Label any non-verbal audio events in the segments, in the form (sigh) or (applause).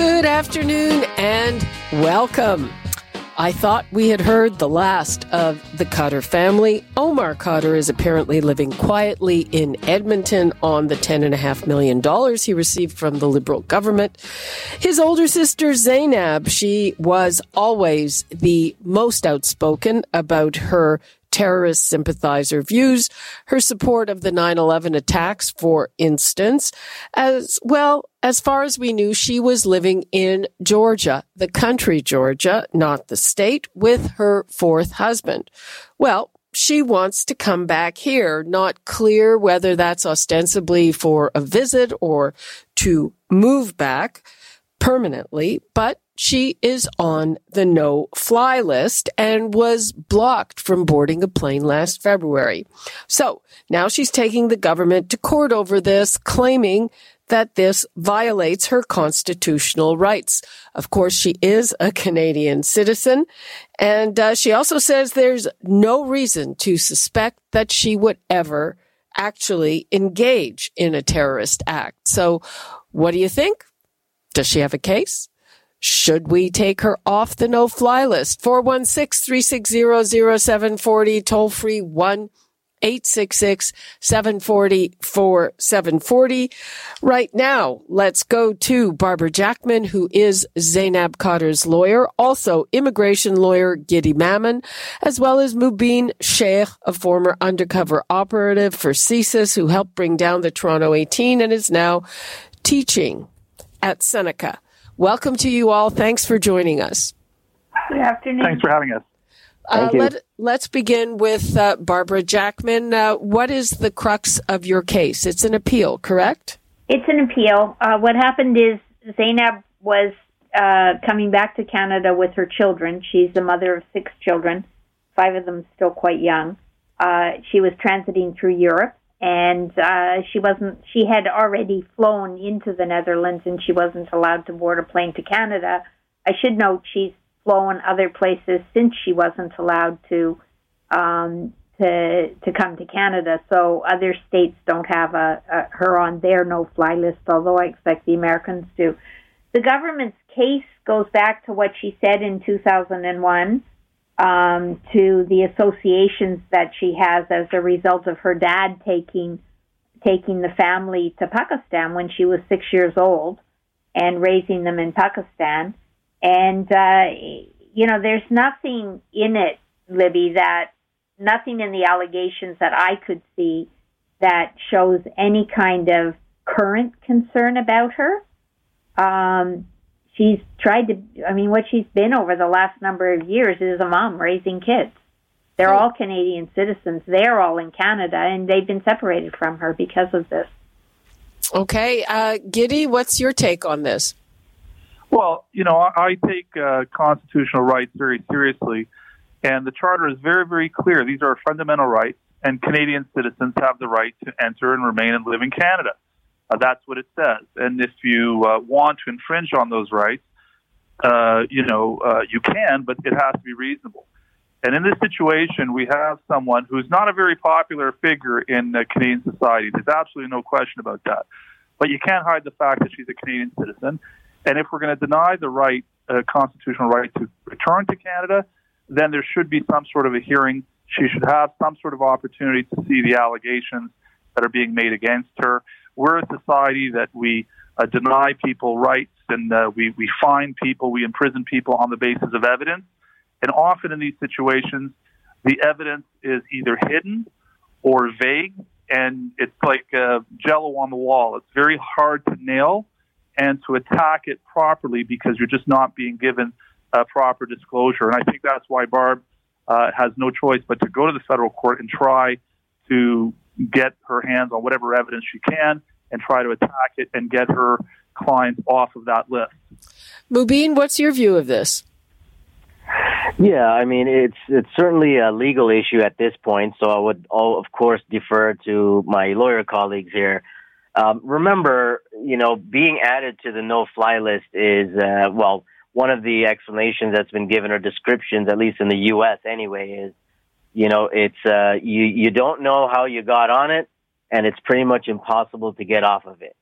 Good afternoon and welcome. I thought we had heard the last of the Khadr family. Omar Khadr is apparently living quietly in Edmonton on the $10.5 million he received from the Liberal government. His older sister, Zaynab, she was always the most outspoken about her terrorist sympathizer views, her support of the 9-11 attacks, for instance, as well as far as we knew, she was living in Georgia, the country Georgia, not the state, with her fourth husband. Well, she wants to come back here. Not clear whether that's ostensibly for a visit or to move back permanently, but she is on the no fly list and was blocked from boarding a plane last February. So now she's taking the government to court over this, claiming that this violates her constitutional rights. Of course, she is a Canadian citizen. And uh, she also says there's no reason to suspect that she would ever actually engage in a terrorist act. So what do you think? Does she have a case? Should we take her off the no fly list? 416 360 0740, toll free 1 866 740 4740. Right now, let's go to Barbara Jackman, who is Zaynab Khadr's lawyer, also immigration lawyer Guidy Mamman, as well as Mubin Shaikh, a former undercover operative for CSIS who helped bring down the Toronto 18 and is now teaching at Seneca. Welcome to you all. Thanks for joining us. Good afternoon. Thanks for having us. Uh, let, let's begin with uh, Barbara Jackman. Uh, what is the crux of your case? It's an appeal, correct? It's an appeal. Uh, what happened is Zaynab was uh, coming back to Canada with her children. She's the mother of six children, five of them still quite young. Uh, she was transiting through Europe and uh, she wasn't. She had already flown into the Netherlands, and she wasn't allowed to board a plane to Canada. I should note she's flown other places since she wasn't allowed to um, to to come to Canada. So other states don't have a, a her on their no-fly list, although I expect the Americans do. The government's case goes back to what she said in 2001 um, to the associations that she has as a result of her dad taking taking the family to Pakistan when she was six years old and raising them in Pakistan. And uh, you know, there's nothing in it, Libby, that nothing in the allegations that I could see that shows any kind of current concern about her. Um, she's tried to i mean what she's been over the last number of years is a mom raising kids. They're all canadian citizens. They're all in canada and they've been separated from her because of this. Okay uh, Guidy what's your take on this? Well you know i, I take uh, constitutional rights very seriously and the charter is very very clear. These are fundamental rights and canadian citizens have the right to enter and remain and live in canada uh, that's what it says. And if you uh, want to infringe on those rights, uh, you know, uh, you can, but it has to be reasonable. And in this situation, we have someone who's not a very popular figure in Canadian society. There's absolutely no question about that. But you can't hide the fact that she's a Canadian citizen. And if we're going to deny the right, uh, constitutional right to return to Canada, then there should be some sort of a hearing. She should have some sort of opportunity to see the allegations that are being made against her we're a society that we uh, deny people rights and uh, we, we fine people, we imprison people on the basis of evidence. And often in these situations, the evidence is either hidden or vague, and it's like uh, jello on the wall. It's very hard to nail and to attack it properly because you're just not being given a proper disclosure. And I think that's why Barb uh, has no choice but to go to the federal court and try to get her hands on whatever evidence she can and try to attack it and get her clients off of that list. Mubin, what's your view of this? Yeah, I mean it's it's certainly a legal issue at this point, so I would, all, of course, defer to my lawyer colleagues here. Um, remember, you know, being added to the no-fly list is uh, well, one of the explanations that's been given or descriptions, at least in the U.S. anyway, is you know it's uh, you you don't know how you got on it, and it's pretty much impossible to get off of it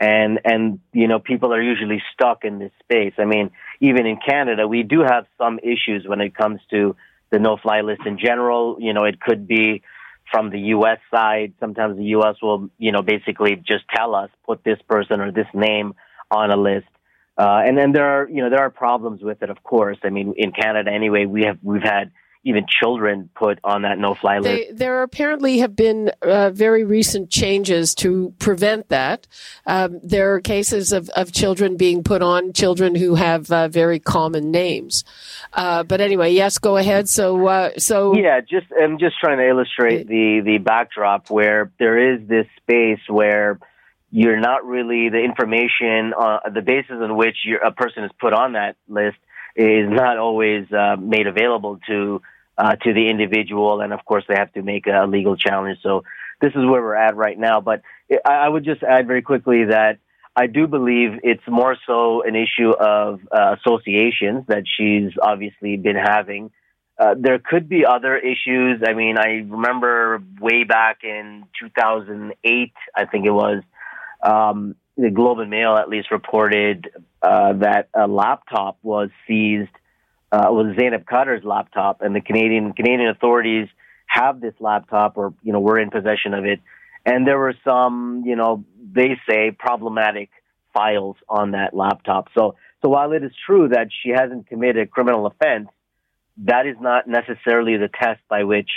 and and you know people are usually stuck in this space. I mean, even in Canada, we do have some issues when it comes to the no-fly list in general. You know, it could be from the U.S. side. Sometimes the U.S. will you know basically just tell us put this person or this name on a list. Uh, and then there are, you know, there are problems with it, of course. I mean, in Canada anyway, we have, we've had even children put on that no-fly list. They, there apparently have been uh, very recent changes to prevent that. Um, there are cases of, of children being put on, children who have uh, very common names. Uh, but anyway, yes, go ahead. So, uh, so yeah, just I'm just trying to illustrate the the backdrop where there is this space where you're not really the information, uh, the basis on which a person is put on that list is not always uh, made available to uh, to the individual, and of course they have to make a legal challenge. So this is where we're at right now. But I would just add very quickly that I do believe it's more so an issue of uh, associations that she's obviously been having. Uh, there could be other issues. I mean, I remember way back in 2008, I think it was, um, the Globe and Mail at least reported uh, that a laptop was seized, uh, was Zaynab Khadr's laptop, and the Canadian Canadian authorities have this laptop, or you know, were in possession of it, and there were some, you know, they say problematic files on that laptop. So, so while it is true that she hasn't committed a criminal offense, that is not necessarily the test by which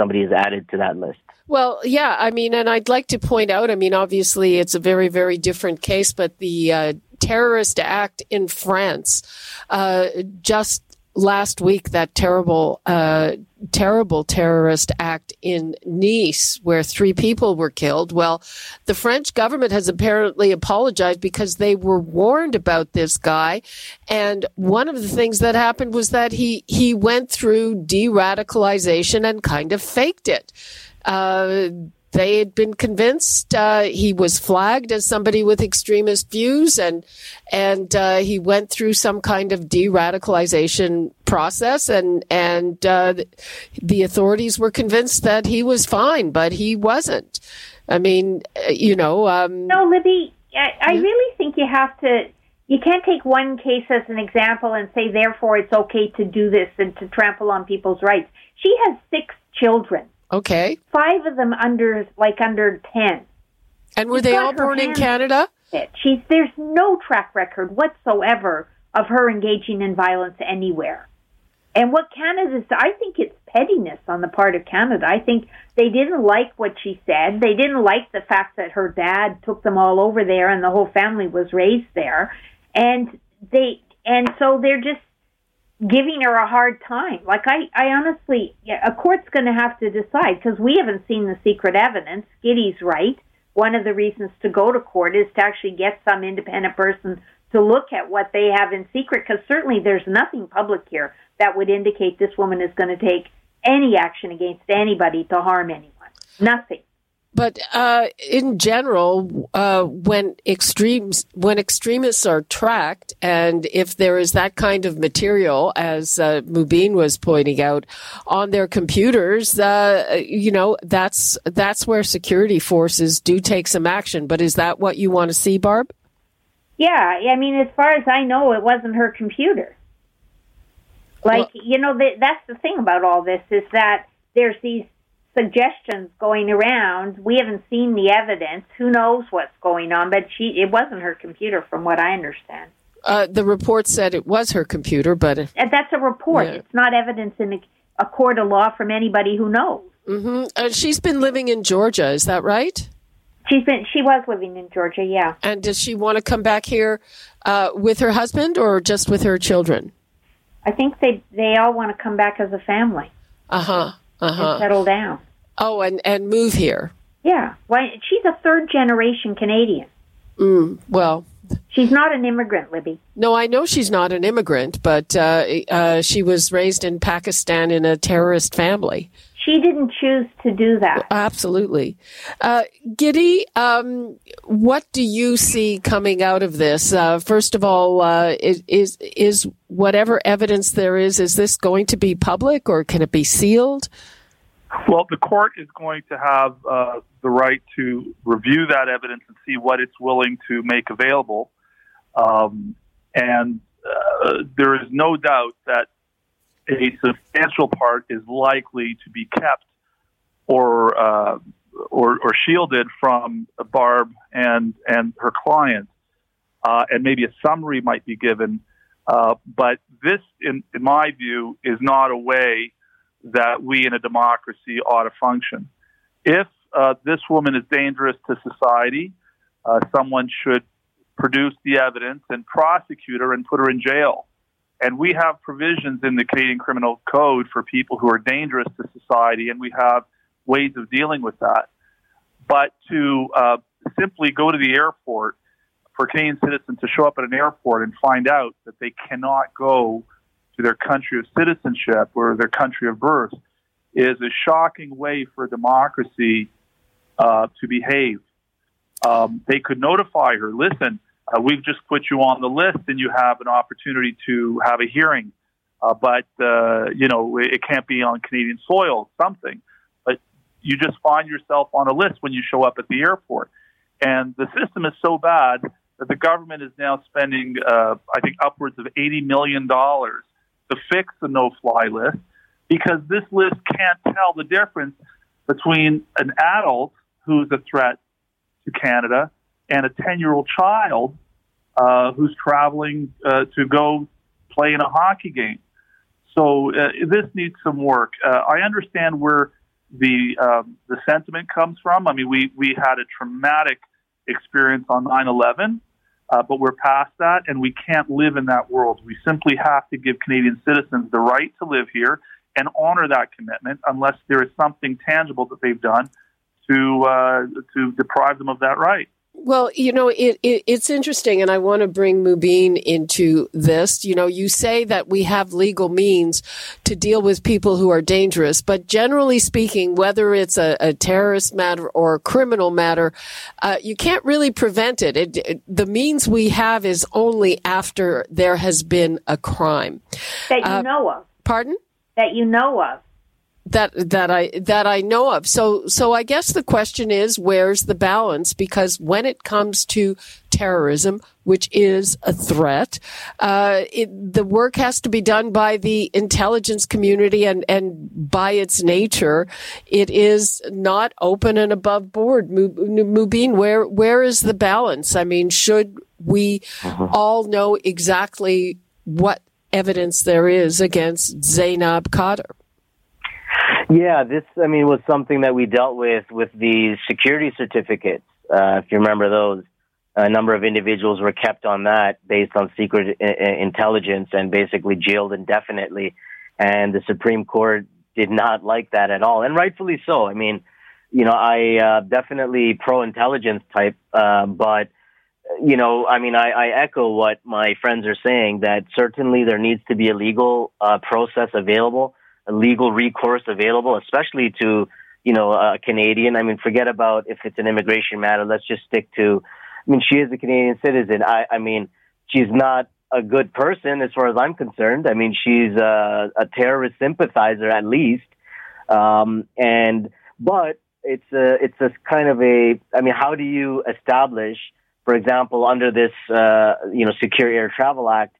somebody is added to that list. Well, yeah, I mean, and I'd like to point out, I mean, obviously it's a very, very different case, but the uh, terrorist act in France uh, just last week that terrible, uh, terrible terrorist act in Nice where three people were killed. Well, the French government has apparently apologized because they were warned about this guy. And one of the things that happened was that he, he went through de-radicalization and kind of faked it. Uh, they had been convinced uh, he was flagged as somebody with extremist views, and and uh, he went through some kind of de-radicalization process, and and uh, the authorities were convinced that he was fine, but he wasn't. I mean, uh, you know. Um, no, Libby, I, I really think you have to. You can't take one case as an example and say, therefore, it's okay to do this and to trample on people's rights. She has six children. Okay. Five of them under like under ten. And were She's they all born in Canada? She's there's no track record whatsoever of her engaging in violence anywhere. And what Canada's I think it's pettiness on the part of Canada. I think they didn't like what she said. They didn't like the fact that her dad took them all over there and the whole family was raised there. And they and so they're just giving her a hard time. Like I, I honestly, yeah, a court's going to have to decide because we haven't seen the secret evidence. Guidy's right. One of the reasons to go to court is to actually get some independent person to look at what they have in secret because certainly there's nothing public here that would indicate this woman is going to take any action against anybody to harm anyone. Nothing. But uh, in general, uh, when extremes when extremists are tracked, and if there is that kind of material, as uh, Mubin was pointing out, on their computers, uh, you know that's that's where security forces do take some action. But is that what you want to see, Barb? Yeah, I mean, as far as I know, it wasn't her computer. Like well, you know, that's the thing about all this is that there's these suggestions going around. We haven't seen the evidence. Who knows what's going on? But she, it wasn't her computer, from what I understand. Uh, the report said it was her computer, but uh, that's a report. Yeah. It's not evidence in a, a, court of law from anybody who knows. Mm-hmm. Uh, she's been living in Georgia. Is that right? She's been. She was living in Georgia. Yeah. And does she want to come back here uh, with her husband or just with her children? I think they they all want to come back as a family. Uh huh uh-huh. and settle down. Oh, and and move here. Yeah. Why? She's a third generation Canadian. Mm, well, She's not an immigrant, Libby. No, I know she's not an immigrant, but uh, uh, she was raised in Pakistan in a terrorist family. She didn't choose to do that. Absolutely. Uh, Guidy, um, what do you see coming out of this? Uh, first of all, uh, is, is whatever evidence there is, is this going to be public or can it be sealed? Well, the court is going to have uh, the right to review that evidence and see what it's willing to make available. Um, and uh, there is no doubt that a substantial part is likely to be kept or uh, or, or, shielded from Barb and and her client, uh, and maybe a summary might be given. Uh, but this, in, in my view, is not a way that we in a democracy ought to function. If uh, this woman is dangerous to society, uh, someone should produce the evidence and prosecute her and put her in jail. And we have provisions in the Canadian Criminal Code for people who are dangerous to society, and we have ways of dealing with that. But to uh, simply go to the airport for Canadian citizens to show up at an airport and find out that they cannot go to their country of citizenship or their country of birth is a shocking way for democracy uh, to behave. Um, they could notify her, listen, uh, we've just put you on the list and you have an opportunity to have a hearing. Uh, but, uh, you know, it can't be on Canadian soil, something. But you just find yourself on a list when you show up at the airport. And the system is so bad that the government is now spending, uh, I think, upwards of $80 million to fix the no fly list because this list can't tell the difference between an adult who's a threat to Canada and a 10 year old child uh, who's traveling uh, to go play in a hockey game. So uh, this needs some work. Uh, I understand where the um, the sentiment comes from. I mean, we we had a traumatic experience on 9/11, uh, but we're past that, and we can't live in that world. We simply have to give Canadian citizens the right to live here and honor that commitment, unless there is something tangible that they've done to uh, to deprive them of that right. Well, you know, it, it, it's interesting, and I want to bring Mubin into this. You know, you say that we have legal means to deal with people who are dangerous, but generally speaking, whether it's a, a terrorist matter or a criminal matter, uh, you can't really prevent it. It, The means we have is only after there has been a crime that you uh, know of. Pardon? That you know of that that I that I know of. So so I guess the question is where's the balance? Because when it comes to terrorism, which is a threat, uh, it, the work has to be done by the intelligence community, and and by its nature, it is not open and above board. Mubin, where where is the balance? I mean, should we uh-huh. all know exactly what evidence there is against Zaynab Khadr? Yeah, this, I mean, was something that we dealt with with the security certificates. Uh, if you remember those, a number of individuals were kept on that based on secret I- uh, uh, intelligence and basically jailed indefinitely. And the Supreme Court did not like that at all, and rightfully so. I mean, you know, I uh, definitely pro intelligence type, uh, but you know, I mean, I, I, echo what my friends are saying that certainly there needs to be a legal uh, process available legal recourse available, especially to, you know, a Canadian. I mean, forget about if it's an immigration matter. Let's just stick to, I mean, she is a Canadian citizen. I, I mean, she's not a good person as far as I'm concerned. I mean, she's a, a terrorist sympathizer at least. Um, and, but it's a, it's a kind of a, I mean, how do you establish, for example, under this, uh, you know, Secure Air Travel Act,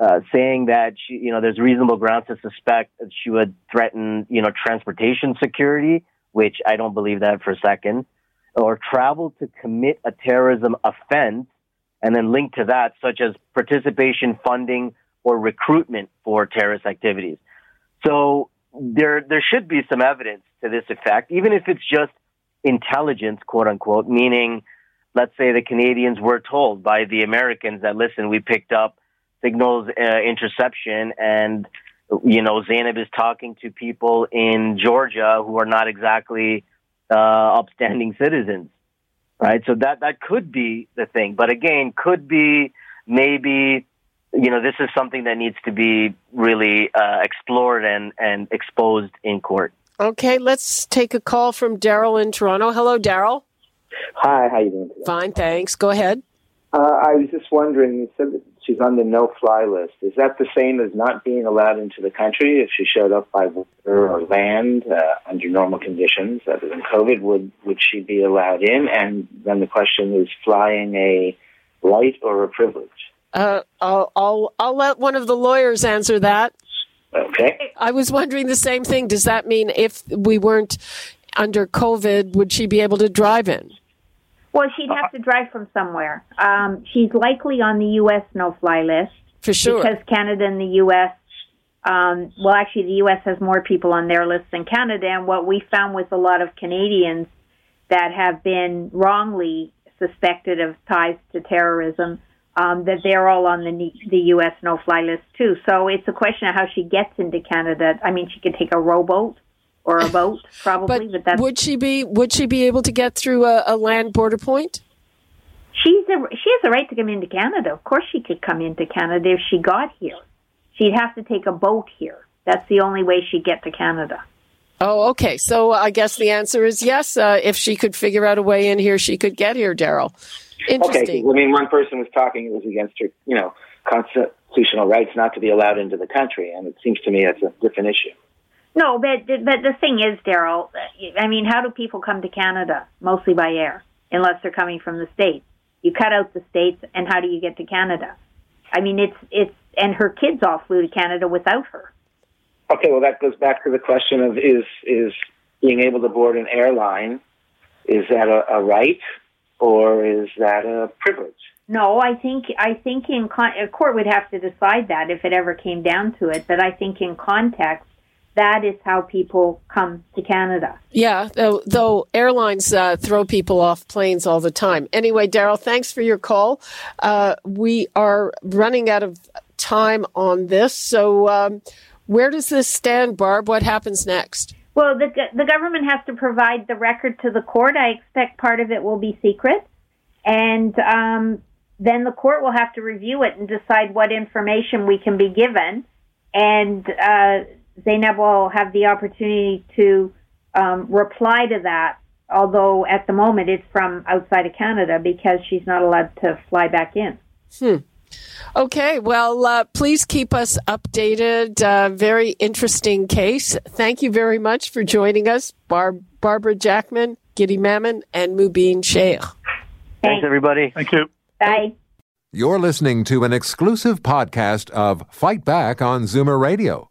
uh, saying that she, you know, there's reasonable grounds to suspect that she would threaten, you know, transportation security, which I don't believe that for a second, or travel to commit a terrorism offense, and then link to that, such as participation, funding, or recruitment for terrorist activities. So there, there should be some evidence to this effect, even if it's just intelligence, quote unquote, meaning, let's say the Canadians were told by the Americans that, listen, we picked up signals uh, interception and you know Zaynab is talking to people in Georgia who are not exactly uh, upstanding citizens. right? So that that could be the thing, but again, could be maybe you know this is something that needs to be really uh, explored and and exposed in court. Okay, let's take a call from Daryl in Toronto. Hello, Daryl. Hi, how you doing today? Fine, thanks. Go ahead. Uh, I was just wondering, you said that she's on the no-fly list. Is that the same as not being allowed into the country if she showed up by water or land uh, under normal conditions other than COVID? Would would she be allowed in? And then the question is, flying a right or a privilege? Uh, I'll, I'll I'll let one of the lawyers answer that. Okay. I was wondering the same thing. Does that mean if we weren't under COVID, would she be able to drive in? Well, she'd have to drive from somewhere. Um, she's likely on the U.S. no-fly list For sure. because Canada and the U.S. Um, well, actually, the U.S. has more people on their list than Canada. And what we found with a lot of Canadians that have been wrongly suspected of ties to terrorism, um, that they're all on the the U.S. no-fly list too. So it's a question of how she gets into Canada. I mean, she could take a rowboat or a (laughs) boat, probably, but but, that's would she be would she be able to get through a, a land border point? She's a, she has a right to come into Canada. Of course, she could come into Canada if she got here. She'd have to take a boat here. That's the only way she'd get to Canada. Oh, okay. So I guess the answer is yes. Uh, if she could figure out a way in here, she could get here, Daryl. Okay. I mean, one person was talking; it was against her, you know, constitutional rights not to be allowed into the country, and it seems to me that's a different issue. No, but but the thing is, Daryl. I mean, how do people come to Canada? Mostly by air, unless they're coming from the states. You cut out the states, and how do you get to Canada? I mean, it's it's and her kids all flew to Canada without her. Okay, well, that goes back to the question of is is being able to board an airline is that a, a right or is that a privilege? No, I think I think in con- a court would have to decide that if it ever came down to it. But I think in context, that is how people come to Canada. Yeah, though, though airlines uh, throw people off planes all the time. Anyway, Daryl, thanks for your call. Uh, we are running out of time on this. So, um, where does this stand, Barb? What happens next? Well, the the government has to provide the record to the court. I expect part of it will be secret, and um, then the court will have to review it and decide what information we can be given. And uh, Zaynab will have the opportunity to um, reply to that. Although at the moment it's from outside of Canada because she's not allowed to fly back in. Hmm. Okay, well, uh, please keep us updated. Uh, very interesting case. Thank you very much for joining us, Bar- Barbara Jackman, Guidy Mamman, and Mubin Shaikh. Thanks, Thanks. everybody. Thank you. Bye. You're listening to an exclusive podcast of Fight Back on Zoomer Radio,